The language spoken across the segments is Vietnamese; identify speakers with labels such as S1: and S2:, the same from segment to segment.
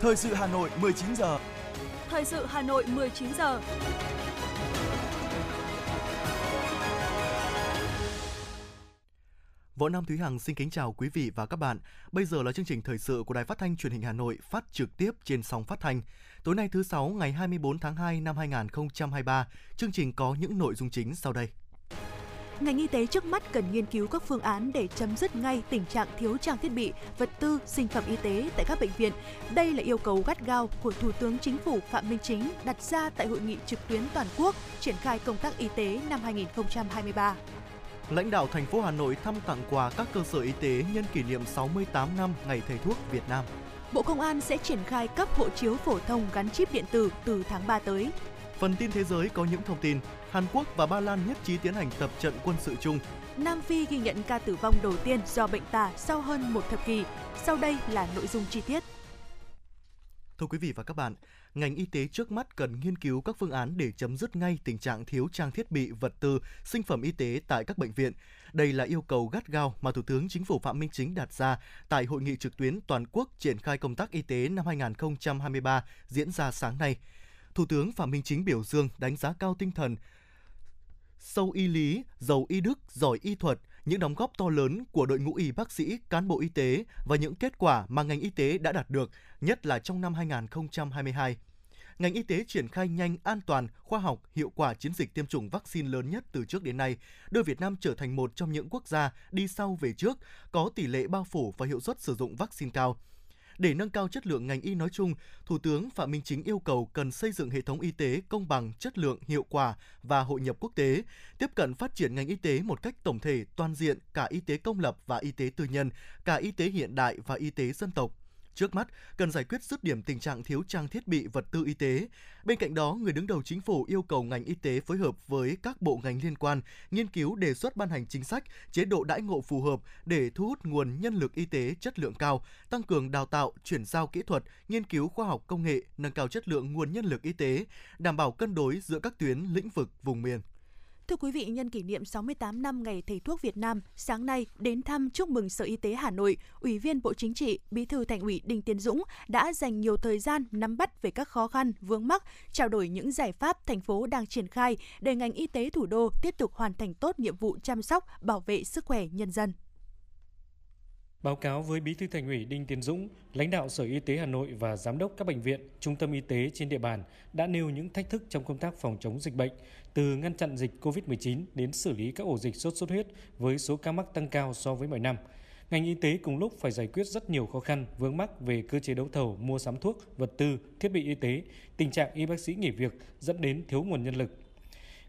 S1: Thời sự Hà Nội 19 giờ.
S2: Thời sự Hà Nội 19 giờ.
S3: Võ Nam Thúy Hằng xin kính chào quý vị và các bạn. Bây giờ là chương trình thời sự của Đài Phát thanh Truyền hình Hà Nội phát trực tiếp trên sóng phát thanh. Tối nay thứ sáu ngày 24 tháng 2 năm 2023, chương trình có những nội dung chính sau đây.
S2: Ngành y tế trước mắt cần nghiên cứu các phương án để chấm dứt ngay tình trạng thiếu trang thiết bị, vật tư, sinh phẩm y tế tại các bệnh viện. Đây là yêu cầu gắt gao của Thủ tướng Chính phủ Phạm Minh Chính đặt ra tại hội nghị trực tuyến toàn quốc triển khai công tác y tế năm 2023
S3: lãnh đạo thành phố Hà Nội thăm tặng quà các cơ sở y tế nhân kỷ niệm 68 năm Ngày Thầy thuốc Việt Nam.
S2: Bộ Công an sẽ triển khai cấp hộ chiếu phổ thông gắn chip điện tử từ tháng 3 tới.
S3: Phần tin thế giới có những thông tin, Hàn Quốc và Ba Lan nhất trí tiến hành tập trận quân sự chung.
S2: Nam Phi ghi nhận ca tử vong đầu tiên do bệnh tả sau hơn một thập kỷ. Sau đây là nội dung chi tiết.
S3: Thưa quý vị và các bạn, ngành y tế trước mắt cần nghiên cứu các phương án để chấm dứt ngay tình trạng thiếu trang thiết bị, vật tư, sinh phẩm y tế tại các bệnh viện. Đây là yêu cầu gắt gao mà Thủ tướng Chính phủ Phạm Minh Chính đặt ra tại hội nghị trực tuyến toàn quốc triển khai công tác y tế năm 2023 diễn ra sáng nay. Thủ tướng Phạm Minh Chính biểu dương đánh giá cao tinh thần sâu y lý, giàu y đức, giỏi y thuật, những đóng góp to lớn của đội ngũ y bác sĩ, cán bộ y tế và những kết quả mà ngành y tế đã đạt được, nhất là trong năm 2022 ngành y tế triển khai nhanh, an toàn, khoa học, hiệu quả chiến dịch tiêm chủng vaccine lớn nhất từ trước đến nay, đưa Việt Nam trở thành một trong những quốc gia đi sau về trước, có tỷ lệ bao phủ và hiệu suất sử dụng vaccine cao. Để nâng cao chất lượng ngành y nói chung, Thủ tướng Phạm Minh Chính yêu cầu cần xây dựng hệ thống y tế công bằng, chất lượng, hiệu quả và hội nhập quốc tế, tiếp cận phát triển ngành y tế một cách tổng thể, toàn diện, cả y tế công lập và y tế tư nhân, cả y tế hiện đại và y tế dân tộc. Trước mắt, cần giải quyết dứt điểm tình trạng thiếu trang thiết bị vật tư y tế. Bên cạnh đó, người đứng đầu chính phủ yêu cầu ngành y tế phối hợp với các bộ ngành liên quan nghiên cứu đề xuất ban hành chính sách, chế độ đãi ngộ phù hợp để thu hút nguồn nhân lực y tế chất lượng cao, tăng cường đào tạo, chuyển giao kỹ thuật, nghiên cứu khoa học công nghệ, nâng cao chất lượng nguồn nhân lực y tế, đảm bảo cân đối giữa các tuyến lĩnh vực vùng miền.
S2: Thưa quý vị, nhân kỷ niệm 68 năm Ngày Thầy thuốc Việt Nam, sáng nay đến thăm chúc mừng Sở Y tế Hà Nội, Ủy viên Bộ Chính trị, Bí thư Thành ủy Đinh Tiến Dũng đã dành nhiều thời gian nắm bắt về các khó khăn, vướng mắc, trao đổi những giải pháp thành phố đang triển khai để ngành y tế thủ đô tiếp tục hoàn thành tốt nhiệm vụ chăm sóc, bảo vệ sức khỏe nhân dân.
S4: Báo cáo với Bí thư Thành ủy Đinh Tiến Dũng, lãnh đạo Sở Y tế Hà Nội và giám đốc các bệnh viện, trung tâm y tế trên địa bàn đã nêu những thách thức trong công tác phòng chống dịch bệnh, từ ngăn chặn dịch COVID-19 đến xử lý các ổ dịch sốt xuất huyết với số ca mắc tăng cao so với mọi năm. Ngành y tế cùng lúc phải giải quyết rất nhiều khó khăn, vướng mắc về cơ chế đấu thầu, mua sắm thuốc, vật tư, thiết bị y tế, tình trạng y bác sĩ nghỉ việc dẫn đến thiếu nguồn nhân lực.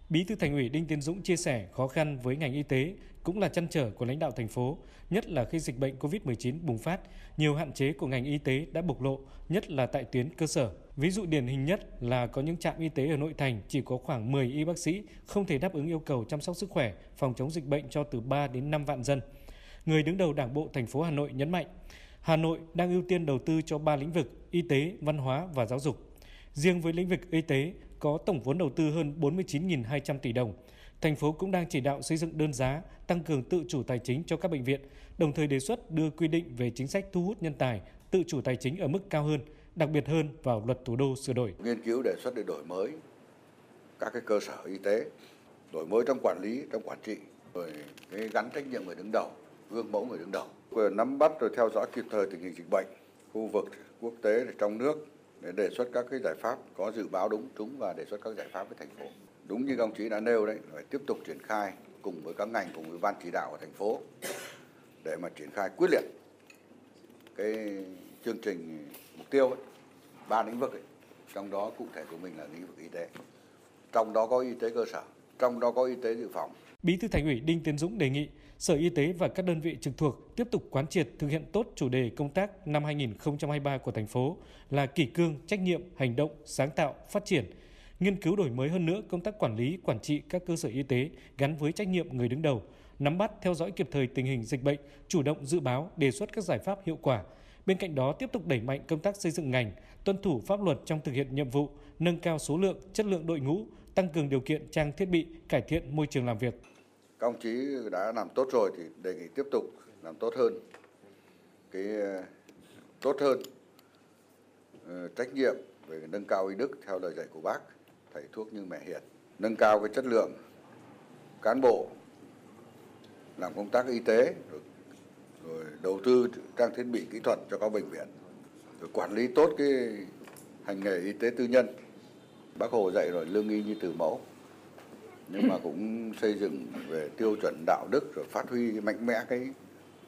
S4: Bí thư Thành ủy Đinh Tiến Dũng chia sẻ khó khăn với ngành y tế cũng là chăn trở của lãnh đạo thành phố, nhất là khi dịch bệnh COVID-19 bùng phát, nhiều hạn chế của ngành y tế đã bộc lộ, nhất là tại tuyến cơ sở. Ví dụ điển hình nhất là có những trạm y tế ở nội thành chỉ có khoảng 10 y bác sĩ, không thể đáp ứng yêu cầu chăm sóc sức khỏe, phòng chống dịch bệnh cho từ 3 đến 5 vạn dân. Người đứng đầu Đảng bộ thành phố Hà Nội nhấn mạnh, Hà Nội đang ưu tiên đầu tư cho 3 lĩnh vực: y tế, văn hóa và giáo dục. Riêng với lĩnh vực y tế có tổng vốn đầu tư hơn 49.200 tỷ đồng. Thành phố cũng đang chỉ đạo xây dựng đơn giá, tăng cường tự chủ tài chính cho các bệnh viện, đồng thời đề xuất đưa quy định về chính sách thu hút nhân tài, tự chủ tài chính ở mức cao hơn, đặc biệt hơn vào luật thủ đô sửa đổi.
S5: Nghiên cứu đề xuất để đổi mới các cái cơ sở y tế, đổi mới trong quản lý, trong quản trị, rồi cái gắn trách nhiệm người đứng đầu, gương mẫu người đứng đầu, vừa nắm bắt rồi theo dõi kịp thời tình hình dịch bệnh, khu vực, quốc tế, trong nước để đề xuất các cái giải pháp có dự báo đúng trúng và đề xuất các giải pháp với thành phố. Đúng như công chí đã nêu đấy, phải tiếp tục triển khai cùng với các ngành cùng với ban chỉ đạo của thành phố để mà triển khai quyết liệt cái chương trình mục tiêu ấy, ba lĩnh vực ấy, trong đó cụ thể của mình là lĩnh vực y tế. Trong đó có y tế cơ sở trong đó có y tế dự phòng.
S4: Bí thư Thành ủy Đinh Tiến Dũng đề nghị Sở Y tế và các đơn vị trực thuộc tiếp tục quán triệt thực hiện tốt chủ đề công tác năm 2023 của thành phố là kỷ cương, trách nhiệm, hành động, sáng tạo, phát triển, nghiên cứu đổi mới hơn nữa công tác quản lý, quản trị các cơ sở y tế gắn với trách nhiệm người đứng đầu, nắm bắt, theo dõi kịp thời tình hình dịch bệnh, chủ động dự báo, đề xuất các giải pháp hiệu quả. Bên cạnh đó, tiếp tục đẩy mạnh công tác xây dựng ngành, tuân thủ pháp luật trong thực hiện nhiệm vụ, nâng cao số lượng, chất lượng đội ngũ, tăng cường điều kiện trang thiết bị, cải thiện môi trường làm việc.
S5: Các ông chí đã làm tốt rồi thì đề nghị tiếp tục làm tốt hơn. Cái ờ, tốt hơn ờ, trách nhiệm về nâng cao y đức theo lời dạy của bác thầy thuốc như mẹ hiền. Nâng cao cái chất lượng cán bộ làm công tác y tế rồi, rồi đầu tư trang thiết bị kỹ thuật cho các bệnh viện rồi quản lý tốt cái hành nghề y tế tư nhân. Bác hồ dạy rồi lương y như từ mẫu nhưng mà cũng xây dựng về tiêu chuẩn đạo đức rồi phát huy mạnh mẽ cái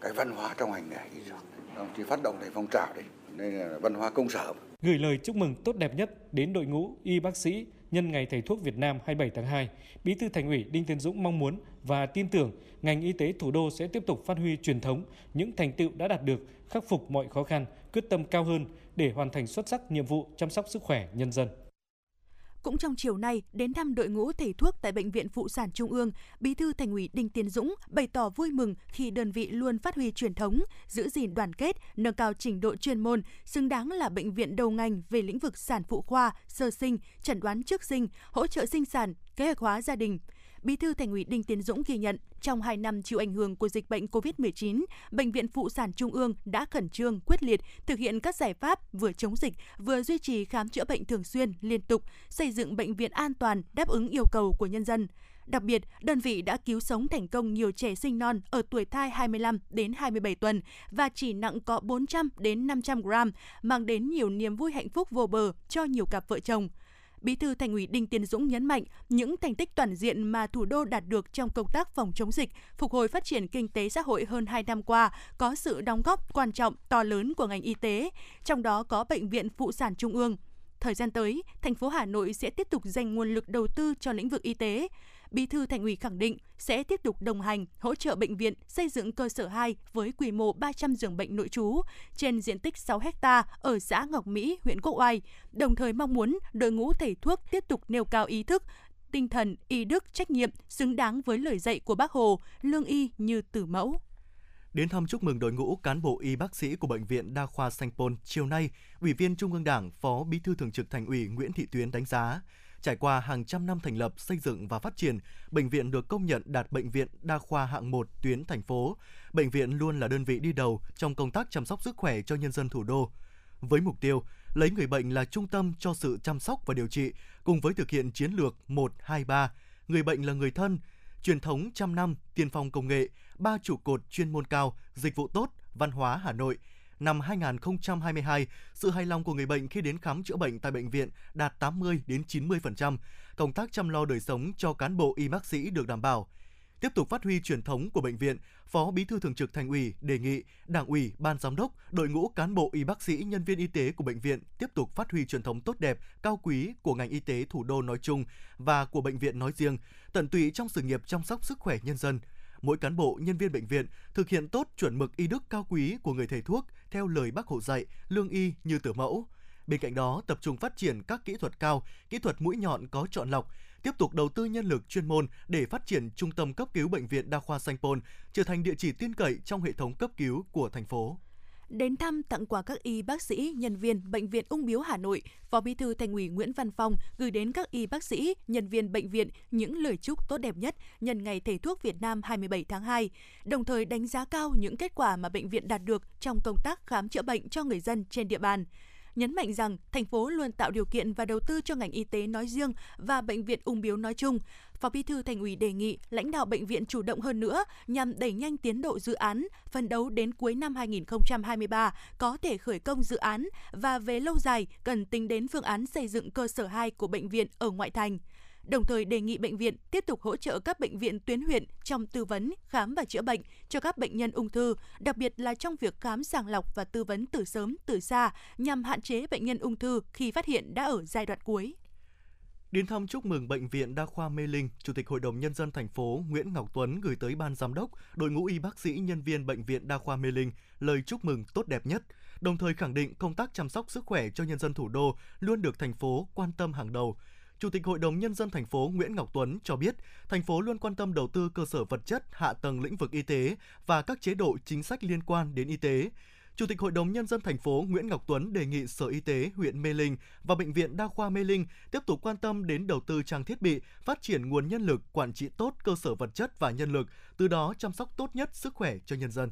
S5: cái văn hóa trong hành nghề y dược. Đồng chí phát động thành phong trào đấy nên là văn hóa công sở.
S4: Gửi lời chúc mừng tốt đẹp nhất đến đội ngũ y bác sĩ nhân ngày thầy thuốc Việt Nam 27 tháng 2, Bí thư Thành ủy Đinh Tiến Dũng mong muốn và tin tưởng ngành y tế thủ đô sẽ tiếp tục phát huy truyền thống, những thành tựu đã đạt được, khắc phục mọi khó khăn, quyết tâm cao hơn để hoàn thành xuất sắc nhiệm vụ chăm sóc sức khỏe nhân dân.
S2: Cũng trong chiều nay, đến thăm đội ngũ thầy thuốc tại Bệnh viện Phụ sản Trung ương, Bí thư Thành ủy Đinh Tiến Dũng bày tỏ vui mừng khi đơn vị luôn phát huy truyền thống, giữ gìn đoàn kết, nâng cao trình độ chuyên môn, xứng đáng là bệnh viện đầu ngành về lĩnh vực sản phụ khoa, sơ sinh, chẩn đoán trước sinh, hỗ trợ sinh sản, kế hoạch hóa gia đình. Bí thư Thành ủy Đinh Tiến Dũng ghi nhận, trong 2 năm chịu ảnh hưởng của dịch bệnh COVID-19, Bệnh viện Phụ sản Trung ương đã khẩn trương, quyết liệt thực hiện các giải pháp vừa chống dịch, vừa duy trì khám chữa bệnh thường xuyên, liên tục, xây dựng bệnh viện an toàn, đáp ứng yêu cầu của nhân dân. Đặc biệt, đơn vị đã cứu sống thành công nhiều trẻ sinh non ở tuổi thai 25 đến 27 tuần và chỉ nặng có 400 đến 500 gram, mang đến nhiều niềm vui hạnh phúc vô bờ cho nhiều cặp vợ chồng. Bí thư Thành ủy Đinh Tiến Dũng nhấn mạnh những thành tích toàn diện mà thủ đô đạt được trong công tác phòng chống dịch, phục hồi phát triển kinh tế xã hội hơn 2 năm qua có sự đóng góp quan trọng to lớn của ngành y tế, trong đó có bệnh viện phụ sản trung ương. Thời gian tới, thành phố Hà Nội sẽ tiếp tục dành nguồn lực đầu tư cho lĩnh vực y tế. Bí thư Thành ủy khẳng định sẽ tiếp tục đồng hành, hỗ trợ bệnh viện xây dựng cơ sở 2 với quy mô 300 giường bệnh nội trú trên diện tích 6 ha ở xã Ngọc Mỹ, huyện Quốc Oai, đồng thời mong muốn đội ngũ thầy thuốc tiếp tục nêu cao ý thức, tinh thần, y đức, trách nhiệm xứng đáng với lời dạy của Bác Hồ, lương y như tử mẫu.
S3: Đến thăm chúc mừng đội ngũ cán bộ y bác sĩ của Bệnh viện Đa khoa Sanh Pôn chiều nay, Ủy viên Trung ương Đảng, Phó Bí thư Thường trực Thành ủy Nguyễn Thị Tuyến đánh giá, Trải qua hàng trăm năm thành lập, xây dựng và phát triển, bệnh viện được công nhận đạt bệnh viện đa khoa hạng 1 tuyến thành phố. Bệnh viện luôn là đơn vị đi đầu trong công tác chăm sóc sức khỏe cho nhân dân thủ đô. Với mục tiêu lấy người bệnh là trung tâm cho sự chăm sóc và điều trị, cùng với thực hiện chiến lược 123, người bệnh là người thân, truyền thống trăm năm, tiên phong công nghệ, ba trụ cột chuyên môn cao, dịch vụ tốt, văn hóa Hà Nội – năm 2022, sự hài lòng của người bệnh khi đến khám chữa bệnh tại bệnh viện đạt 80 đến 90%, công tác chăm lo đời sống cho cán bộ y bác sĩ được đảm bảo. Tiếp tục phát huy truyền thống của bệnh viện, Phó Bí thư Thường trực Thành ủy đề nghị Đảng ủy, Ban giám đốc, đội ngũ cán bộ y bác sĩ, nhân viên y tế của bệnh viện tiếp tục phát huy truyền thống tốt đẹp, cao quý của ngành y tế thủ đô nói chung và của bệnh viện nói riêng, tận tụy trong sự nghiệp chăm sóc sức khỏe nhân dân – mỗi cán bộ, nhân viên bệnh viện thực hiện tốt chuẩn mực y đức cao quý của người thầy thuốc theo lời Bác Hồ dạy, lương y như tử mẫu. Bên cạnh đó, tập trung phát triển các kỹ thuật cao, kỹ thuật mũi nhọn có chọn lọc, tiếp tục đầu tư nhân lực chuyên môn để phát triển trung tâm cấp cứu bệnh viện đa khoa Sanh Pôn trở thành địa chỉ tin cậy trong hệ thống cấp cứu của thành phố.
S2: Đến thăm tặng quà các y bác sĩ, nhân viên Bệnh viện Ung biếu Hà Nội, Phó Bí thư Thành ủy Nguyễn Văn Phong gửi đến các y bác sĩ, nhân viên bệnh viện những lời chúc tốt đẹp nhất nhân ngày Thầy thuốc Việt Nam 27 tháng 2, đồng thời đánh giá cao những kết quả mà bệnh viện đạt được trong công tác khám chữa bệnh cho người dân trên địa bàn nhấn mạnh rằng thành phố luôn tạo điều kiện và đầu tư cho ngành y tế nói riêng và bệnh viện ung biếu nói chung. Phó Bí thư Thành ủy đề nghị lãnh đạo bệnh viện chủ động hơn nữa nhằm đẩy nhanh tiến độ dự án, phân đấu đến cuối năm 2023 có thể khởi công dự án và về lâu dài cần tính đến phương án xây dựng cơ sở 2 của bệnh viện ở ngoại thành đồng thời đề nghị bệnh viện tiếp tục hỗ trợ các bệnh viện tuyến huyện trong tư vấn, khám và chữa bệnh cho các bệnh nhân ung thư, đặc biệt là trong việc khám sàng lọc và tư vấn từ sớm từ xa nhằm hạn chế bệnh nhân ung thư khi phát hiện đã ở giai đoạn cuối.
S3: Đến thăm chúc mừng bệnh viện Đa khoa Mê Linh, Chủ tịch Hội đồng nhân dân thành phố Nguyễn Ngọc Tuấn gửi tới ban giám đốc, đội ngũ y bác sĩ nhân viên bệnh viện Đa khoa Mê Linh lời chúc mừng tốt đẹp nhất, đồng thời khẳng định công tác chăm sóc sức khỏe cho nhân dân thủ đô luôn được thành phố quan tâm hàng đầu. Chủ tịch Hội đồng Nhân dân thành phố Nguyễn Ngọc Tuấn cho biết, thành phố luôn quan tâm đầu tư cơ sở vật chất, hạ tầng lĩnh vực y tế và các chế độ chính sách liên quan đến y tế. Chủ tịch Hội đồng Nhân dân thành phố Nguyễn Ngọc Tuấn đề nghị Sở Y tế huyện Mê Linh và Bệnh viện Đa khoa Mê Linh tiếp tục quan tâm đến đầu tư trang thiết bị, phát triển nguồn nhân lực, quản trị tốt cơ sở vật chất và nhân lực, từ đó chăm sóc tốt nhất sức khỏe cho nhân dân.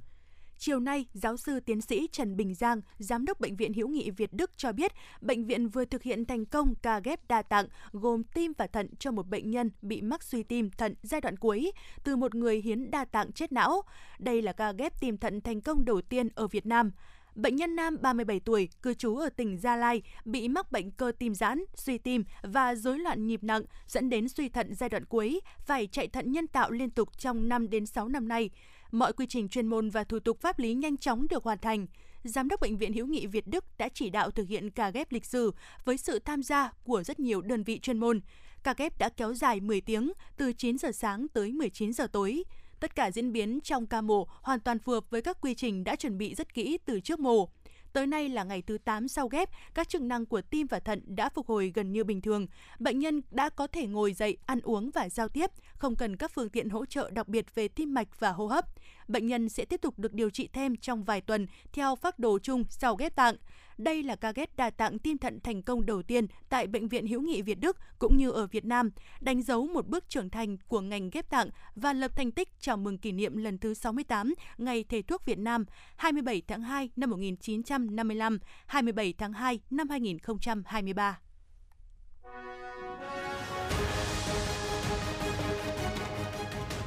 S2: Chiều nay, giáo sư tiến sĩ Trần Bình Giang, giám đốc bệnh viện Hữu nghị Việt Đức cho biết, bệnh viện vừa thực hiện thành công ca ghép đa tạng gồm tim và thận cho một bệnh nhân bị mắc suy tim thận giai đoạn cuối từ một người hiến đa tạng chết não. Đây là ca ghép tim thận thành công đầu tiên ở Việt Nam. Bệnh nhân nam 37 tuổi, cư trú ở tỉnh Gia Lai, bị mắc bệnh cơ tim giãn, suy tim và rối loạn nhịp nặng dẫn đến suy thận giai đoạn cuối, phải chạy thận nhân tạo liên tục trong 5 đến 6 năm nay. Mọi quy trình chuyên môn và thủ tục pháp lý nhanh chóng được hoàn thành. Giám đốc Bệnh viện Hữu nghị Việt Đức đã chỉ đạo thực hiện ca ghép lịch sử với sự tham gia của rất nhiều đơn vị chuyên môn. Ca ghép đã kéo dài 10 tiếng, từ 9 giờ sáng tới 19 giờ tối. Tất cả diễn biến trong ca mổ hoàn toàn phù hợp với các quy trình đã chuẩn bị rất kỹ từ trước mổ. Tới nay là ngày thứ 8 sau ghép, các chức năng của tim và thận đã phục hồi gần như bình thường. Bệnh nhân đã có thể ngồi dậy, ăn uống và giao tiếp, không cần các phương tiện hỗ trợ đặc biệt về tim mạch và hô hấp. Bệnh nhân sẽ tiếp tục được điều trị thêm trong vài tuần theo phác đồ chung sau ghép tạng. Đây là ca ghép đa tạng tim thận thành công đầu tiên tại Bệnh viện Hữu nghị Việt Đức cũng như ở Việt Nam, đánh dấu một bước trưởng thành của ngành ghép tạng và lập thành tích chào mừng kỷ niệm lần thứ 68 Ngày Thầy thuốc Việt Nam 27 tháng 2 năm 1955, 27 tháng 2 năm 2023.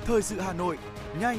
S1: Thời sự Hà Nội, nhanh,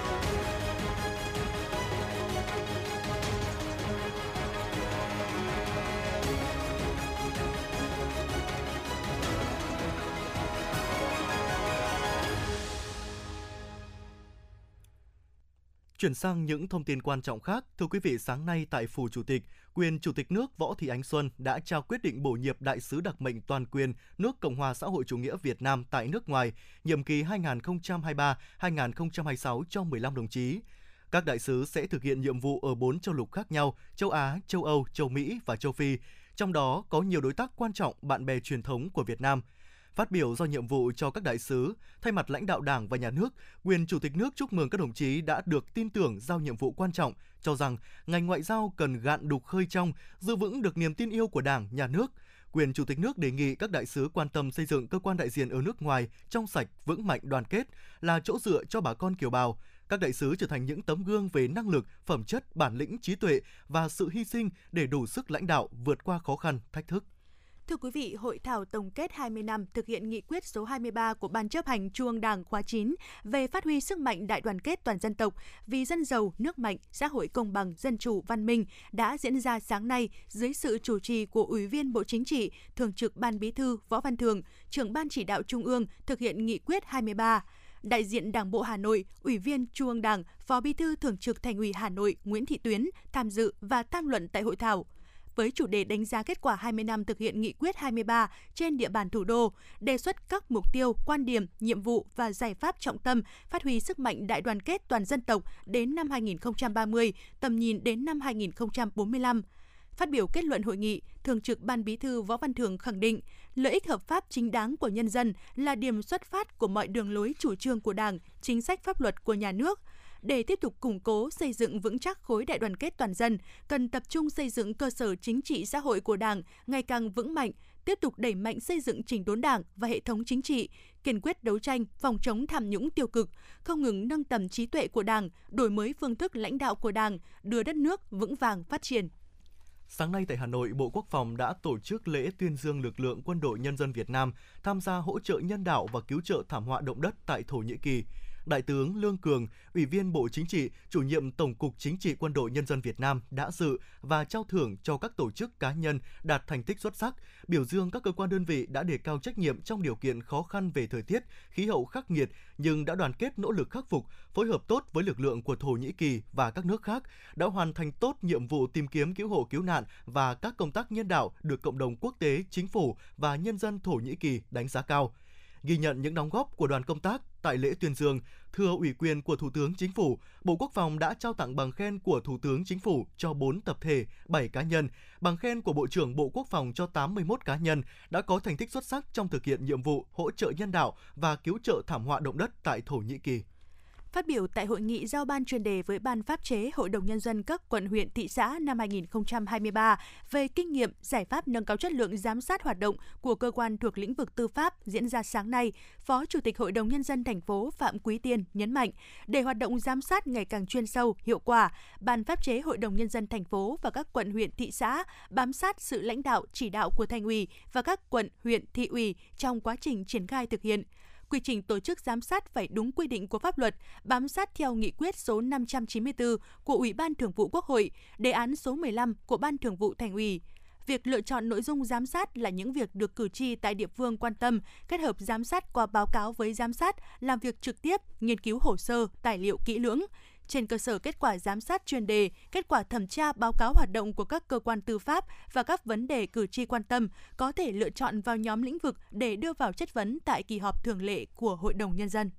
S3: Chuyển sang những thông tin quan trọng khác, thưa quý vị, sáng nay tại Phủ Chủ tịch, quyền Chủ tịch nước Võ Thị Ánh Xuân đã trao quyết định bổ nhiệm đại sứ đặc mệnh toàn quyền nước Cộng hòa xã hội chủ nghĩa Việt Nam tại nước ngoài, nhiệm kỳ 2023-2026 cho 15 đồng chí. Các đại sứ sẽ thực hiện nhiệm vụ ở 4 châu lục khác nhau, châu Á, châu Âu, châu Mỹ và châu Phi, trong đó có nhiều đối tác quan trọng bạn bè truyền thống của Việt Nam – Phát biểu do nhiệm vụ cho các đại sứ, thay mặt lãnh đạo Đảng và Nhà nước, quyền Chủ tịch nước chúc mừng các đồng chí đã được tin tưởng giao nhiệm vụ quan trọng, cho rằng ngành ngoại giao cần gạn đục khơi trong, giữ vững được niềm tin yêu của Đảng, Nhà nước. Quyền Chủ tịch nước đề nghị các đại sứ quan tâm xây dựng cơ quan đại diện ở nước ngoài trong sạch, vững mạnh, đoàn kết, là chỗ dựa cho bà con kiều bào. Các đại sứ trở thành những tấm gương về năng lực, phẩm chất, bản lĩnh, trí tuệ và sự hy sinh để đủ sức lãnh đạo vượt qua khó khăn, thách thức.
S2: Thưa quý vị, hội thảo tổng kết 20 năm thực hiện nghị quyết số 23 của Ban chấp hành Trung ương Đảng khóa 9 về phát huy sức mạnh đại đoàn kết toàn dân tộc vì dân giàu, nước mạnh, xã hội công bằng, dân chủ, văn minh đã diễn ra sáng nay dưới sự chủ trì của Ủy viên Bộ Chính trị, Thường trực Ban Bí thư Võ Văn Thường, trưởng Ban chỉ đạo Trung ương thực hiện nghị quyết 23 đại diện Đảng bộ Hà Nội, Ủy viên Trung ương Đảng, Phó Bí thư Thường trực Thành ủy Hà Nội Nguyễn Thị Tuyến tham dự và tham luận tại hội thảo với chủ đề đánh giá kết quả 20 năm thực hiện nghị quyết 23 trên địa bàn thủ đô, đề xuất các mục tiêu, quan điểm, nhiệm vụ và giải pháp trọng tâm phát huy sức mạnh đại đoàn kết toàn dân tộc đến năm 2030, tầm nhìn đến năm 2045. Phát biểu kết luận hội nghị, Thường trực Ban Bí thư Võ Văn Thường khẳng định, lợi ích hợp pháp chính đáng của nhân dân là điểm xuất phát của mọi đường lối chủ trương của Đảng, chính sách pháp luật của nhà nước – để tiếp tục củng cố xây dựng vững chắc khối đại đoàn kết toàn dân, cần tập trung xây dựng cơ sở chính trị xã hội của Đảng ngày càng vững mạnh, tiếp tục đẩy mạnh xây dựng chỉnh đốn Đảng và hệ thống chính trị, kiên quyết đấu tranh phòng chống tham nhũng tiêu cực, không ngừng nâng tầm trí tuệ của Đảng, đổi mới phương thức lãnh đạo của Đảng, đưa đất nước vững vàng phát triển.
S3: Sáng nay tại Hà Nội, Bộ Quốc phòng đã tổ chức lễ tuyên dương lực lượng quân đội nhân dân Việt Nam tham gia hỗ trợ nhân đạo và cứu trợ thảm họa động đất tại Thổ Nhĩ Kỳ. Đại tướng Lương Cường, Ủy viên Bộ Chính trị, chủ nhiệm Tổng cục Chính trị Quân đội Nhân dân Việt Nam đã dự và trao thưởng cho các tổ chức cá nhân đạt thành tích xuất sắc, biểu dương các cơ quan đơn vị đã đề cao trách nhiệm trong điều kiện khó khăn về thời tiết, khí hậu khắc nghiệt nhưng đã đoàn kết nỗ lực khắc phục, phối hợp tốt với lực lượng của Thổ Nhĩ Kỳ và các nước khác, đã hoàn thành tốt nhiệm vụ tìm kiếm cứu hộ cứu nạn và các công tác nhân đạo được cộng đồng quốc tế, chính phủ và nhân dân Thổ Nhĩ Kỳ đánh giá cao ghi nhận những đóng góp của đoàn công tác tại lễ tuyên dương, thưa ủy quyền của Thủ tướng Chính phủ, Bộ Quốc phòng đã trao tặng bằng khen của Thủ tướng Chính phủ cho 4 tập thể, 7 cá nhân, bằng khen của Bộ trưởng Bộ Quốc phòng cho 81 cá nhân đã có thành tích xuất sắc trong thực hiện nhiệm vụ hỗ trợ nhân đạo và cứu trợ thảm họa động đất tại Thổ Nhĩ Kỳ.
S2: Phát biểu tại hội nghị giao ban chuyên đề với Ban pháp chế Hội đồng Nhân dân các quận huyện thị xã năm 2023 về kinh nghiệm giải pháp nâng cao chất lượng giám sát hoạt động của cơ quan thuộc lĩnh vực tư pháp diễn ra sáng nay, Phó Chủ tịch Hội đồng Nhân dân thành phố Phạm Quý Tiên nhấn mạnh, để hoạt động giám sát ngày càng chuyên sâu, hiệu quả, Ban pháp chế Hội đồng Nhân dân thành phố và các quận huyện thị xã bám sát sự lãnh đạo chỉ đạo của thành ủy và các quận huyện thị ủy trong quá trình triển khai thực hiện quy trình tổ chức giám sát phải đúng quy định của pháp luật, bám sát theo nghị quyết số 594 của Ủy ban Thường vụ Quốc hội, đề án số 15 của Ban Thường vụ Thành ủy. Việc lựa chọn nội dung giám sát là những việc được cử tri tại địa phương quan tâm, kết hợp giám sát qua báo cáo với giám sát, làm việc trực tiếp, nghiên cứu hồ sơ, tài liệu kỹ lưỡng, trên cơ sở kết quả giám sát chuyên đề, kết quả thẩm tra báo cáo hoạt động của các cơ quan tư pháp và các vấn đề cử tri quan tâm, có thể lựa chọn vào nhóm lĩnh vực để đưa vào chất vấn tại kỳ họp thường lệ của Hội đồng Nhân dân.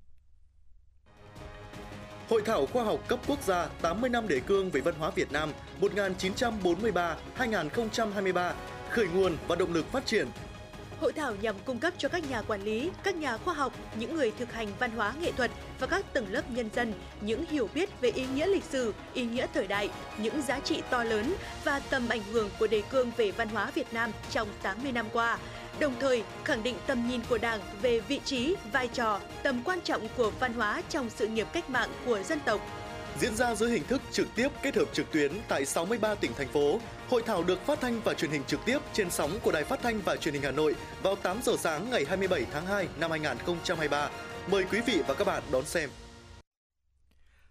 S3: Hội thảo khoa học cấp quốc gia 80 năm đề cương về văn hóa Việt Nam 1943-2023, khởi nguồn và động lực phát triển
S2: Hội thảo nhằm cung cấp cho các nhà quản lý, các nhà khoa học, những người thực hành văn hóa nghệ thuật và các tầng lớp nhân dân những hiểu biết về ý nghĩa lịch sử, ý nghĩa thời đại, những giá trị to lớn và tầm ảnh hưởng của đề cương về văn hóa Việt Nam trong 80 năm qua đồng thời khẳng định tầm nhìn của Đảng về vị trí, vai trò, tầm quan trọng của văn hóa trong sự nghiệp cách mạng của dân tộc
S3: diễn ra dưới hình thức trực tiếp kết hợp trực tuyến tại 63 tỉnh thành phố. Hội thảo được phát thanh và truyền hình trực tiếp trên sóng của Đài Phát thanh và Truyền hình Hà Nội vào 8 giờ sáng ngày 27 tháng 2 năm 2023. Mời quý vị và các bạn đón xem.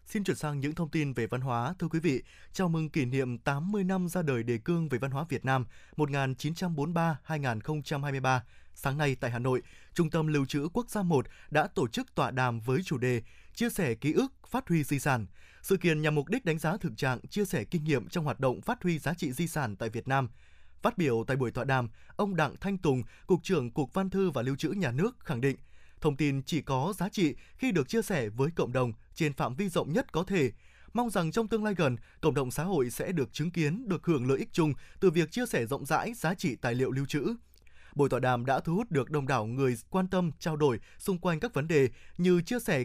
S3: Xin chuyển sang những thông tin về văn hóa. Thưa quý vị, chào mừng kỷ niệm 80 năm ra đời đề cương về văn hóa Việt Nam 1943-2023. Sáng nay tại Hà Nội, Trung tâm Lưu trữ Quốc gia 1 đã tổ chức tọa đàm với chủ đề Chia sẻ ký ức, phát huy di sản – sự kiện nhằm mục đích đánh giá thực trạng, chia sẻ kinh nghiệm trong hoạt động phát huy giá trị di sản tại Việt Nam. Phát biểu tại buổi tọa đàm, ông Đặng Thanh Tùng, Cục trưởng Cục Văn thư và Lưu trữ Nhà nước khẳng định, thông tin chỉ có giá trị khi được chia sẻ với cộng đồng trên phạm vi rộng nhất có thể. Mong rằng trong tương lai gần, cộng đồng xã hội sẽ được chứng kiến, được hưởng lợi ích chung từ việc chia sẻ rộng rãi giá trị tài liệu lưu trữ. Buổi tọa đàm đã thu hút được đông đảo người quan tâm trao đổi xung quanh các vấn đề như chia sẻ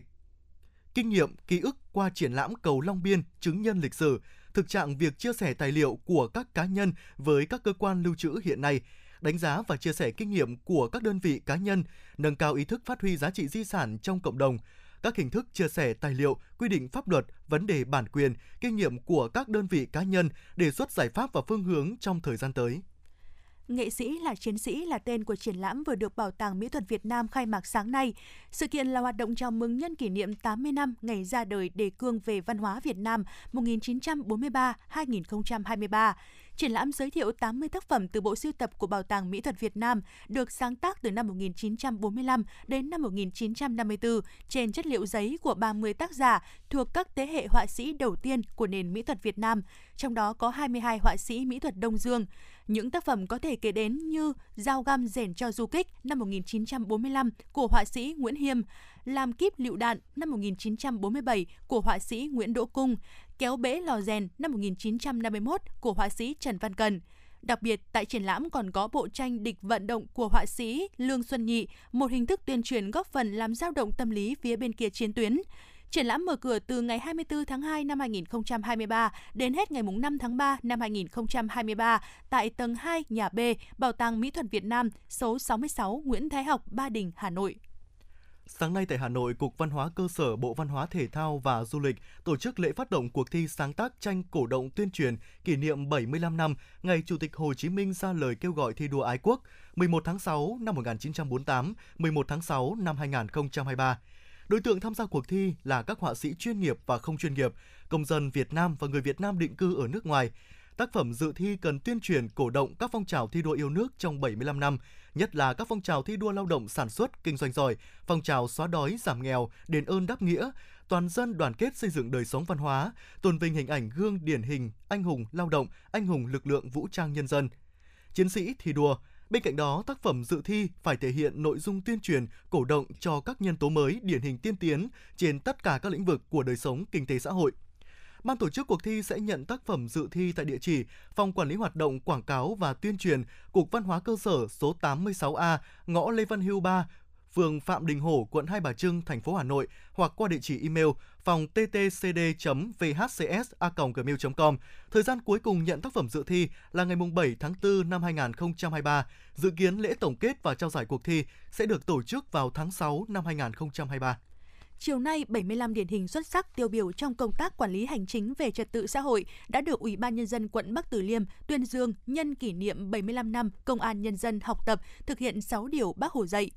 S3: kinh nghiệm, ký ức qua triển lãm cầu Long Biên chứng nhân lịch sử, thực trạng việc chia sẻ tài liệu của các cá nhân với các cơ quan lưu trữ hiện nay, đánh giá và chia sẻ kinh nghiệm của các đơn vị cá nhân, nâng cao ý thức phát huy giá trị di sản trong cộng đồng, các hình thức chia sẻ tài liệu, quy định pháp luật, vấn đề bản quyền, kinh nghiệm của các đơn vị cá nhân, đề xuất giải pháp và phương hướng trong thời gian tới.
S2: Nghệ sĩ là chiến sĩ là tên của triển lãm vừa được Bảo tàng Mỹ thuật Việt Nam khai mạc sáng nay. Sự kiện là hoạt động chào mừng nhân kỷ niệm 80 năm ngày ra đời đề cương về văn hóa Việt Nam 1943-2023. Triển lãm giới thiệu 80 tác phẩm từ bộ sưu tập của Bảo tàng Mỹ thuật Việt Nam được sáng tác từ năm 1945 đến năm 1954 trên chất liệu giấy của 30 tác giả thuộc các thế hệ họa sĩ đầu tiên của nền mỹ thuật Việt Nam, trong đó có 22 họa sĩ mỹ thuật Đông Dương. Những tác phẩm có thể kể đến như Dao găm rèn cho du kích năm 1945 của họa sĩ Nguyễn Hiêm, Làm kíp lựu đạn năm 1947 của họa sĩ Nguyễn Đỗ Cung, Kéo bể lò rèn năm 1951 của họa sĩ Trần Văn Cần. Đặc biệt, tại triển lãm còn có bộ tranh địch vận động của họa sĩ Lương Xuân Nhị, một hình thức tuyên truyền góp phần làm dao động tâm lý phía bên kia chiến tuyến. Triển lãm mở cửa từ ngày 24 tháng 2 năm 2023 đến hết ngày 5 tháng 3 năm 2023 tại tầng 2 nhà B, Bảo tàng Mỹ thuật Việt Nam, số 66 Nguyễn Thái Học, Ba Đình, Hà Nội.
S3: Sáng nay tại Hà Nội, Cục Văn hóa Cơ sở Bộ Văn hóa Thể thao và Du lịch tổ chức lễ phát động cuộc thi sáng tác tranh cổ động tuyên truyền kỷ niệm 75 năm ngày Chủ tịch Hồ Chí Minh ra lời kêu gọi thi đua ái quốc 11 tháng 6 năm 1948, 11 tháng 6 năm 2023. Đối tượng tham gia cuộc thi là các họa sĩ chuyên nghiệp và không chuyên nghiệp, công dân Việt Nam và người Việt Nam định cư ở nước ngoài. Tác phẩm dự thi cần tuyên truyền cổ động các phong trào thi đua yêu nước trong 75 năm, nhất là các phong trào thi đua lao động sản xuất, kinh doanh giỏi, phong trào xóa đói, giảm nghèo, đền ơn đáp nghĩa, toàn dân đoàn kết xây dựng đời sống văn hóa, tôn vinh hình ảnh gương điển hình, anh hùng lao động, anh hùng lực lượng vũ trang nhân dân. Chiến sĩ thi đua, Bên cạnh đó, tác phẩm dự thi phải thể hiện nội dung tuyên truyền, cổ động cho các nhân tố mới điển hình tiên tiến trên tất cả các lĩnh vực của đời sống kinh tế xã hội. Ban tổ chức cuộc thi sẽ nhận tác phẩm dự thi tại địa chỉ Phòng Quản lý Hoạt động Quảng cáo và Tuyên truyền, Cục Văn hóa Cơ sở số 86A, ngõ Lê Văn Hưu 3, phường Phạm Đình Hổ, quận Hai Bà Trưng, thành phố Hà Nội hoặc qua địa chỉ email phòng TTCD.VHCS@gmail.com. Thời gian cuối cùng nhận tác phẩm dự thi là ngày 7 tháng 4 năm 2023. Dự kiến lễ tổng kết và trao giải cuộc thi sẽ được tổ chức vào tháng 6 năm 2023.
S2: Chiều nay, 75 điển hình xuất sắc tiêu biểu trong công tác quản lý hành chính về trật tự xã hội đã được Ủy ban Nhân dân quận Bắc Từ Liêm tuyên dương nhân kỷ niệm 75 năm Công an Nhân dân học tập thực hiện 6 điều bác Hồ dạy.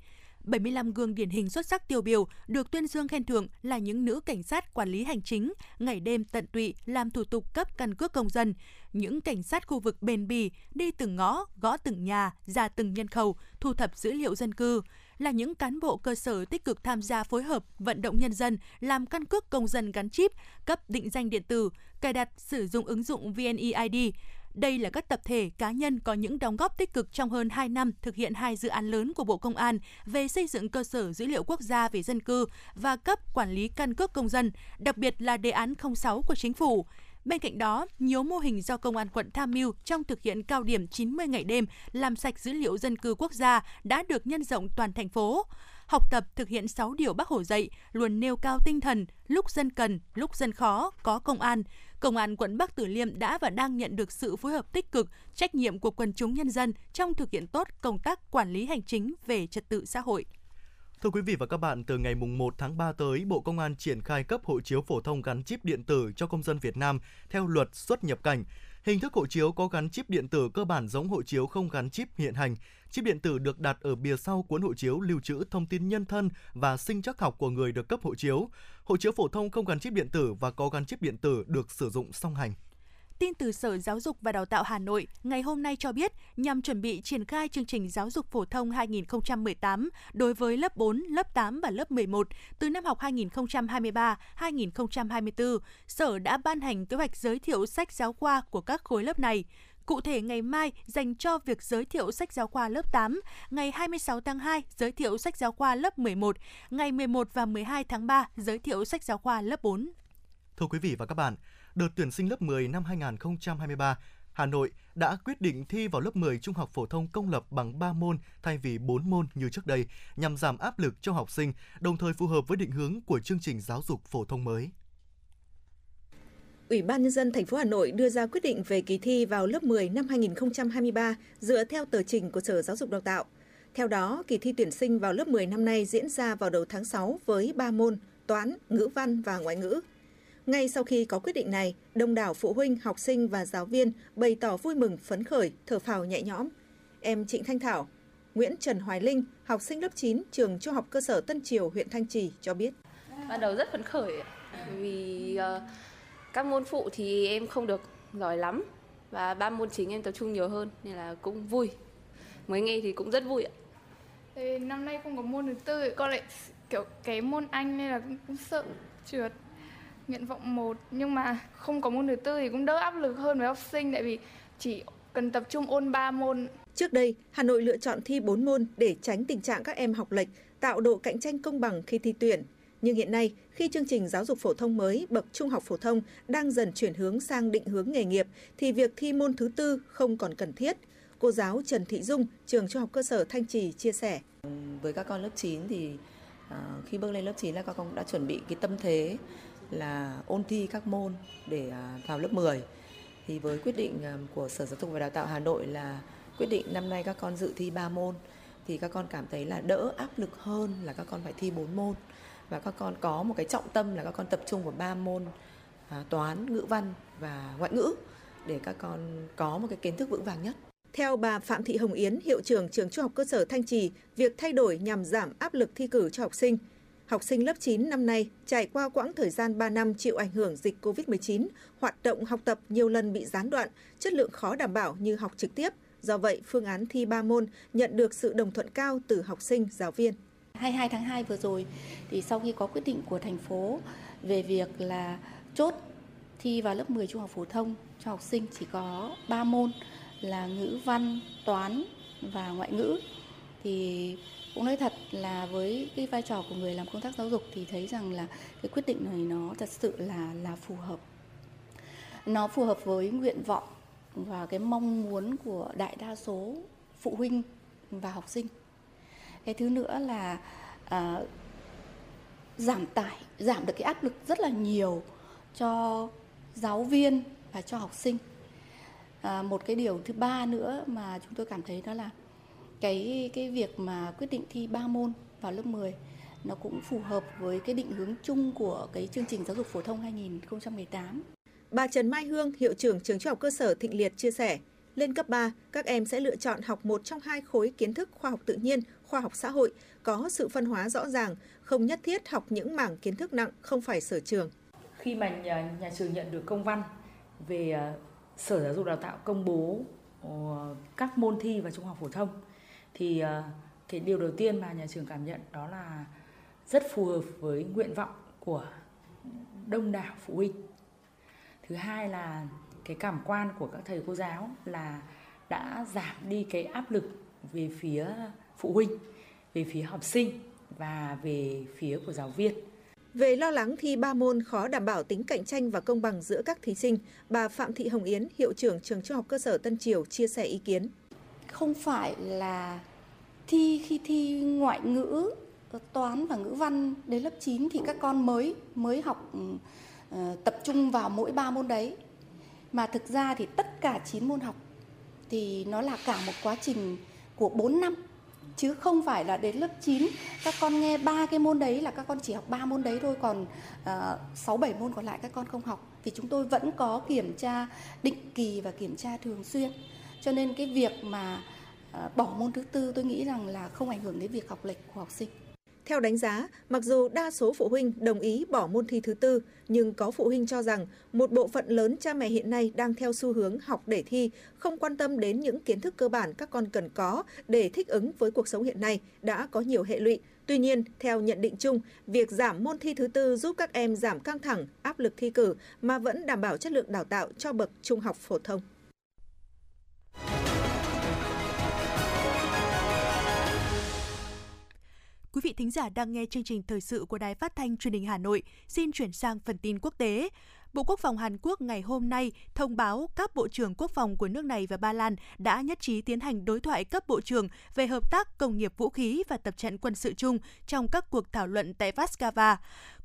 S2: 75 gương điển hình xuất sắc tiêu biểu được tuyên dương khen thưởng là những nữ cảnh sát quản lý hành chính, ngày đêm tận tụy làm thủ tục cấp căn cước công dân, những cảnh sát khu vực bền bỉ đi từng ngõ, gõ từng nhà, ra từng nhân khẩu, thu thập dữ liệu dân cư, là những cán bộ cơ sở tích cực tham gia phối hợp vận động nhân dân làm căn cước công dân gắn chip, cấp định danh điện tử, cài đặt sử dụng ứng dụng VNeID, đây là các tập thể, cá nhân có những đóng góp tích cực trong hơn 2 năm thực hiện hai dự án lớn của Bộ Công an về xây dựng cơ sở dữ liệu quốc gia về dân cư và cấp quản lý căn cước công dân, đặc biệt là đề án 06 của chính phủ. Bên cạnh đó, nhiều mô hình do Công an quận tham mưu trong thực hiện cao điểm 90 ngày đêm làm sạch dữ liệu dân cư quốc gia đã được nhân rộng toàn thành phố học tập thực hiện 6 điều Bác Hồ dạy, luôn nêu cao tinh thần, lúc dân cần, lúc dân khó, có công an. Công an quận Bắc tử Liêm đã và đang nhận được sự phối hợp tích cực, trách nhiệm của quần chúng nhân dân trong thực hiện tốt công tác quản lý hành chính về trật tự xã hội.
S3: Thưa quý vị và các bạn, từ ngày 1 tháng 3 tới, Bộ Công an triển khai cấp hộ chiếu phổ thông gắn chip điện tử cho công dân Việt Nam theo luật xuất nhập cảnh. Hình thức hộ chiếu có gắn chip điện tử cơ bản giống hộ chiếu không gắn chip hiện hành. Chip điện tử được đặt ở bìa sau cuốn hộ chiếu lưu trữ thông tin nhân thân và sinh chắc học của người được cấp hộ chiếu. Hộ chiếu phổ thông không gắn chip điện tử và có gắn chip điện tử được sử dụng song hành.
S2: Tin từ Sở Giáo dục và Đào tạo Hà Nội ngày hôm nay cho biết, nhằm chuẩn bị triển khai chương trình giáo dục phổ thông 2018 đối với lớp 4, lớp 8 và lớp 11 từ năm học 2023-2024, Sở đã ban hành kế hoạch giới thiệu sách giáo khoa của các khối lớp này. Cụ thể, ngày mai dành cho việc giới thiệu sách giáo khoa lớp 8, ngày 26 tháng 2 giới thiệu sách giáo khoa lớp 11, ngày 11 và 12 tháng 3 giới thiệu sách giáo khoa lớp 4.
S3: Thưa quý vị và các bạn, đợt tuyển sinh lớp 10 năm 2023, Hà Nội đã quyết định thi vào lớp 10 trung học phổ thông công lập bằng 3 môn thay vì 4 môn như trước đây nhằm giảm áp lực cho học sinh, đồng thời phù hợp với định hướng của chương trình giáo dục phổ thông mới.
S6: Ủy ban nhân dân thành phố Hà Nội đưa ra quyết định về kỳ thi vào lớp 10 năm 2023 dựa theo tờ trình của Sở Giáo dục Đào tạo. Theo đó, kỳ thi tuyển sinh vào lớp 10 năm nay diễn ra vào đầu tháng 6 với 3 môn: toán, ngữ văn và ngoại ngữ. Ngay sau khi có quyết định này, đông đảo phụ huynh, học sinh và giáo viên bày tỏ vui mừng, phấn khởi, thở phào nhẹ nhõm. Em Trịnh Thanh Thảo, Nguyễn Trần Hoài Linh, học sinh lớp 9 trường Trung học cơ sở Tân Triều, huyện Thanh Trì cho biết.
S7: Ban đầu rất phấn khởi vì uh, các môn phụ thì em không được giỏi lắm và ba môn chính em tập trung nhiều hơn nên là cũng vui. Mới nghe thì cũng rất vui ạ.
S8: Thì năm nay không có môn thứ tư, con lại kiểu cái môn Anh nên là cũng, cũng sợ trượt nguyện vọng một nhưng mà không có môn thứ tư thì cũng đỡ áp lực hơn với học sinh tại vì chỉ cần tập trung ôn 3 môn.
S6: Trước đây, Hà Nội lựa chọn thi 4 môn để tránh tình trạng các em học lệch, tạo độ cạnh tranh công bằng khi thi tuyển. Nhưng hiện nay, khi chương trình giáo dục phổ thông mới bậc trung học phổ thông đang dần chuyển hướng sang định hướng nghề nghiệp thì việc thi môn thứ tư không còn cần thiết. Cô giáo Trần Thị Dung, trường Trung học cơ sở Thanh Trì chia sẻ.
S9: Với các con lớp 9 thì uh, khi bước lên lớp 9 là các con đã chuẩn bị cái tâm thế là ôn thi các môn để à, vào lớp 10. Thì với quyết định à, của Sở Giáo dục và Đào tạo Hà Nội là quyết định năm nay các con dự thi 3 môn thì các con cảm thấy là đỡ áp lực hơn là các con phải thi 4 môn và các con có một cái trọng tâm là các con tập trung vào ba môn à, toán, ngữ văn và ngoại ngữ để các con có một cái kiến thức vững vàng nhất.
S6: Theo bà Phạm Thị Hồng Yến, hiệu trưởng trường Trung học cơ sở Thanh Trì, việc thay đổi nhằm giảm áp lực thi cử cho học sinh. Học sinh lớp 9 năm nay trải qua quãng thời gian 3 năm chịu ảnh hưởng dịch COVID-19, hoạt động học tập nhiều lần bị gián đoạn, chất lượng khó đảm bảo như học trực tiếp. Do vậy, phương án thi 3 môn nhận được sự đồng thuận cao từ học sinh, giáo viên.
S10: 22 tháng 2 vừa rồi thì sau khi có quyết định của thành phố về việc là chốt thi vào lớp 10 trung học phổ thông cho học sinh chỉ có 3 môn là ngữ văn, toán và ngoại ngữ thì cũng nói thật là với cái vai trò của người làm công tác giáo dục thì thấy rằng là cái quyết định này nó thật sự là là phù hợp nó phù hợp với nguyện vọng và cái mong muốn của đại đa số phụ huynh và học sinh cái thứ nữa là à, giảm tải, giảm được cái áp lực rất là nhiều cho giáo viên và cho học sinh. À, một cái điều thứ ba nữa mà chúng tôi cảm thấy đó là cái cái việc mà quyết định thi 3 môn vào lớp 10 nó cũng phù hợp với cái định hướng chung của cái chương trình giáo dục phổ thông 2018.
S6: Bà Trần Mai Hương, hiệu trưởng trường trung học cơ sở Thịnh Liệt chia sẻ, lên cấp 3, các em sẽ lựa chọn học một trong hai khối kiến thức khoa học tự nhiên, khoa học xã hội, có sự phân hóa rõ ràng, không nhất thiết học những mảng kiến thức nặng không phải sở trường.
S11: Khi mà nhà, nhà trường nhận được công văn về ờ, Sở Giáo dục Đào tạo công bố ờ, các môn thi vào trung học phổ thông thì ờ, cái điều đầu tiên mà nhà trường cảm nhận đó là rất phù hợp với nguyện vọng của đông đảo phụ huynh. Thứ hai là cái cảm quan của các thầy cô giáo là đã giảm đi cái áp lực về phía phụ huynh, về phía học sinh và về phía của giáo viên.
S6: Về lo lắng thi ba môn khó đảm bảo tính cạnh tranh và công bằng giữa các thí sinh, bà Phạm Thị Hồng Yến, hiệu trưởng trường trung học cơ sở Tân Triều chia sẻ ý kiến.
S10: Không phải là thi khi thi ngoại ngữ, ờ, toán và ngữ văn đến lớp 9 thì các con mới mới học uh, tập trung vào mỗi ba môn đấy. Mà thực ra thì tất cả 9 môn học thì nó là cả một quá trình của 4 năm chứ không phải là đến lớp 9 các con nghe ba cái môn đấy là các con chỉ học ba môn đấy thôi còn ờ, sáu uh, bảy môn còn lại các con không học thì chúng tôi vẫn có kiểm tra định kỳ và kiểm tra thường xuyên cho nên cái việc mà à, bỏ môn thứ tư tôi nghĩ rằng là không ảnh hưởng đến việc học lệch của học sinh
S6: theo đánh giá, mặc dù đa số phụ huynh đồng ý bỏ môn thi thứ tư, nhưng có phụ huynh cho rằng một bộ phận lớn cha mẹ hiện nay đang theo xu hướng học để thi, không quan tâm đến những kiến thức cơ bản các con cần có để thích ứng với cuộc sống hiện nay đã có nhiều hệ lụy. Tuy nhiên, theo nhận định chung, việc giảm môn thi thứ tư giúp các em giảm căng thẳng, áp lực thi cử mà vẫn đảm bảo chất lượng đào tạo cho bậc trung học phổ thông.
S2: Quý vị thính giả đang nghe chương trình thời sự của Đài Phát thanh Truyền hình Hà Nội. Xin chuyển sang phần tin quốc tế. Bộ Quốc phòng Hàn Quốc ngày hôm nay thông báo các bộ trưởng quốc phòng của nước này và Ba Lan đã nhất trí tiến hành đối thoại cấp bộ trưởng về hợp tác công nghiệp vũ khí và tập trận quân sự chung trong các cuộc thảo luận tại Vaskava.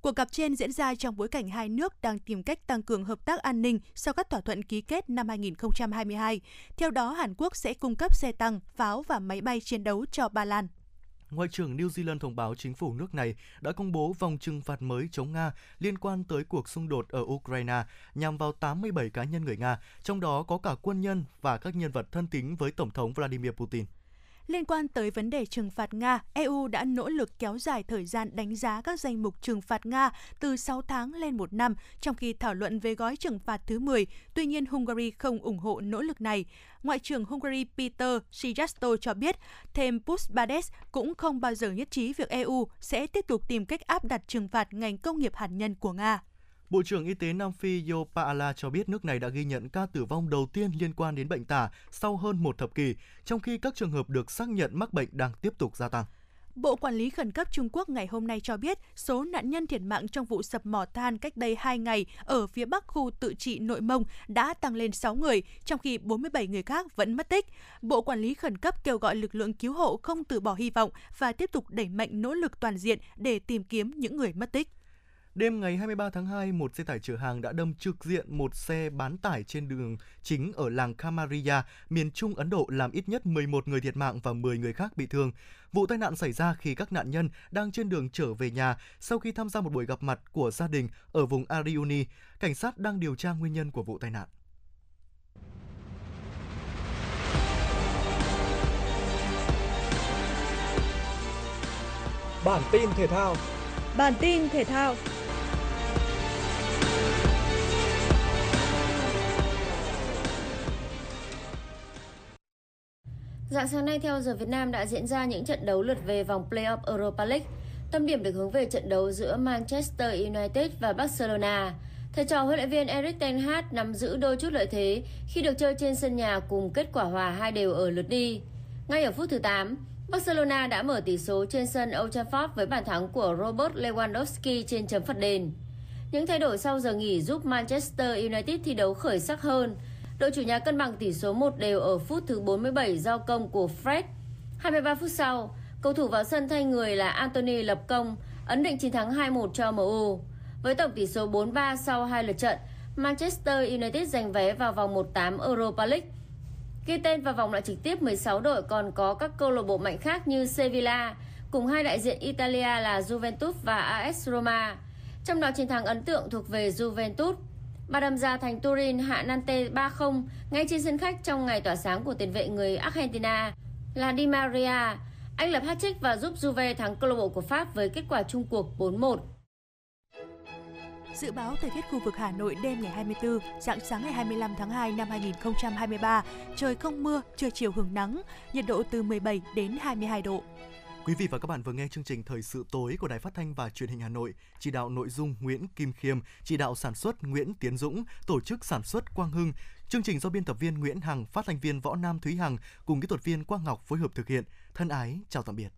S2: Cuộc gặp trên diễn ra trong bối cảnh hai nước đang tìm cách tăng cường hợp tác an ninh sau các thỏa thuận ký kết năm 2022. Theo đó, Hàn Quốc sẽ cung cấp xe tăng, pháo và máy bay chiến đấu cho Ba Lan.
S3: Ngoại trưởng New Zealand thông báo chính phủ nước này đã công bố vòng trừng phạt mới chống Nga liên quan tới cuộc xung đột ở Ukraine nhằm vào 87 cá nhân người Nga, trong đó có cả quân nhân và các nhân vật thân tín với Tổng thống Vladimir Putin.
S2: Liên quan tới vấn đề trừng phạt Nga, EU đã nỗ lực kéo dài thời gian đánh giá các danh mục trừng phạt Nga từ 6 tháng lên 1 năm, trong khi thảo luận về gói trừng phạt thứ 10. Tuy nhiên, Hungary không ủng hộ nỗ lực này. Ngoại trưởng Hungary Peter Sijasto cho biết thêm Pusbades cũng không bao giờ nhất trí việc EU sẽ tiếp tục tìm cách áp đặt trừng phạt ngành công nghiệp hạt nhân của Nga.
S3: Bộ trưởng Y tế Nam Phi Yo Paala cho biết nước này đã ghi nhận ca tử vong đầu tiên liên quan đến bệnh tả sau hơn một thập kỷ, trong khi các trường hợp được xác nhận mắc bệnh đang tiếp tục gia tăng.
S2: Bộ Quản lý Khẩn cấp Trung Quốc ngày hôm nay cho biết số nạn nhân thiệt mạng trong vụ sập mỏ than cách đây 2 ngày ở phía bắc khu tự trị Nội Mông đã tăng lên 6 người, trong khi 47 người khác vẫn mất tích. Bộ Quản lý Khẩn cấp kêu gọi lực lượng cứu hộ không từ bỏ hy vọng và tiếp tục đẩy mạnh nỗ lực toàn diện để tìm kiếm những người mất tích.
S3: Đêm ngày 23 tháng 2, một xe tải chở hàng đã đâm trực diện một xe bán tải trên đường chính ở làng Kamaria, miền Trung Ấn Độ làm ít nhất 11 người thiệt mạng và 10 người khác bị thương. Vụ tai nạn xảy ra khi các nạn nhân đang trên đường trở về nhà sau khi tham gia một buổi gặp mặt của gia đình ở vùng Ariuni. Cảnh sát đang điều tra nguyên nhân của vụ tai nạn.
S12: Bản tin thể thao
S13: Bản tin thể thao Dạng sáng nay theo giờ Việt Nam đã diễn ra những trận đấu lượt về vòng playoff Europa League. Tâm điểm được hướng về trận đấu giữa Manchester United và Barcelona. Thầy trò huấn luyện viên Erik ten Hag nắm giữ đôi chút lợi thế khi được chơi trên sân nhà cùng kết quả hòa hai đều ở lượt đi. Ngay ở phút thứ 8, Barcelona đã mở tỷ số trên sân Old Trafford với bàn thắng của Robert Lewandowski trên chấm phạt đền. Những thay đổi sau giờ nghỉ giúp Manchester United thi đấu khởi sắc hơn Đội chủ nhà cân bằng tỷ số 1 đều ở phút thứ 47 do công của Fred. 23 phút sau, cầu thủ vào sân thay người là Anthony lập công ấn định chiến thắng 2-1 cho MU. Với tổng tỷ số 4-3 sau hai lượt trận, Manchester United giành vé vào vòng 1-8 Europa League. Ghi tên vào vòng loại trực tiếp 16 đội còn có các câu lạc bộ mạnh khác như Sevilla, cùng hai đại diện Italia là Juventus và AS Roma. Trong đó chiến thắng ấn tượng thuộc về Juventus. Bà đâm ra thành Turin hạ Nantes 3-0 ngay trên sân khách trong ngày tỏa sáng của tiền vệ người Argentina là Di Maria. Anh lập hat-trick và giúp Juve thắng câu lạc bộ của Pháp với kết quả chung cuộc 4-1.
S2: Dự báo thời tiết khu vực Hà Nội đêm ngày 24, dạng sáng ngày 25 tháng 2 năm 2023, trời không mưa, trưa chiều hưởng nắng, nhiệt độ từ 17 đến 22 độ.
S3: Quý vị và các bạn vừa nghe chương trình Thời sự tối của Đài Phát thanh và Truyền hình Hà Nội, chỉ đạo nội dung Nguyễn Kim Khiêm, chỉ đạo sản xuất Nguyễn Tiến Dũng, tổ chức sản xuất Quang Hưng. Chương trình do biên tập viên Nguyễn Hằng, phát thanh viên Võ Nam Thúy Hằng cùng kỹ thuật viên Quang Ngọc phối hợp thực hiện. Thân ái, chào tạm biệt.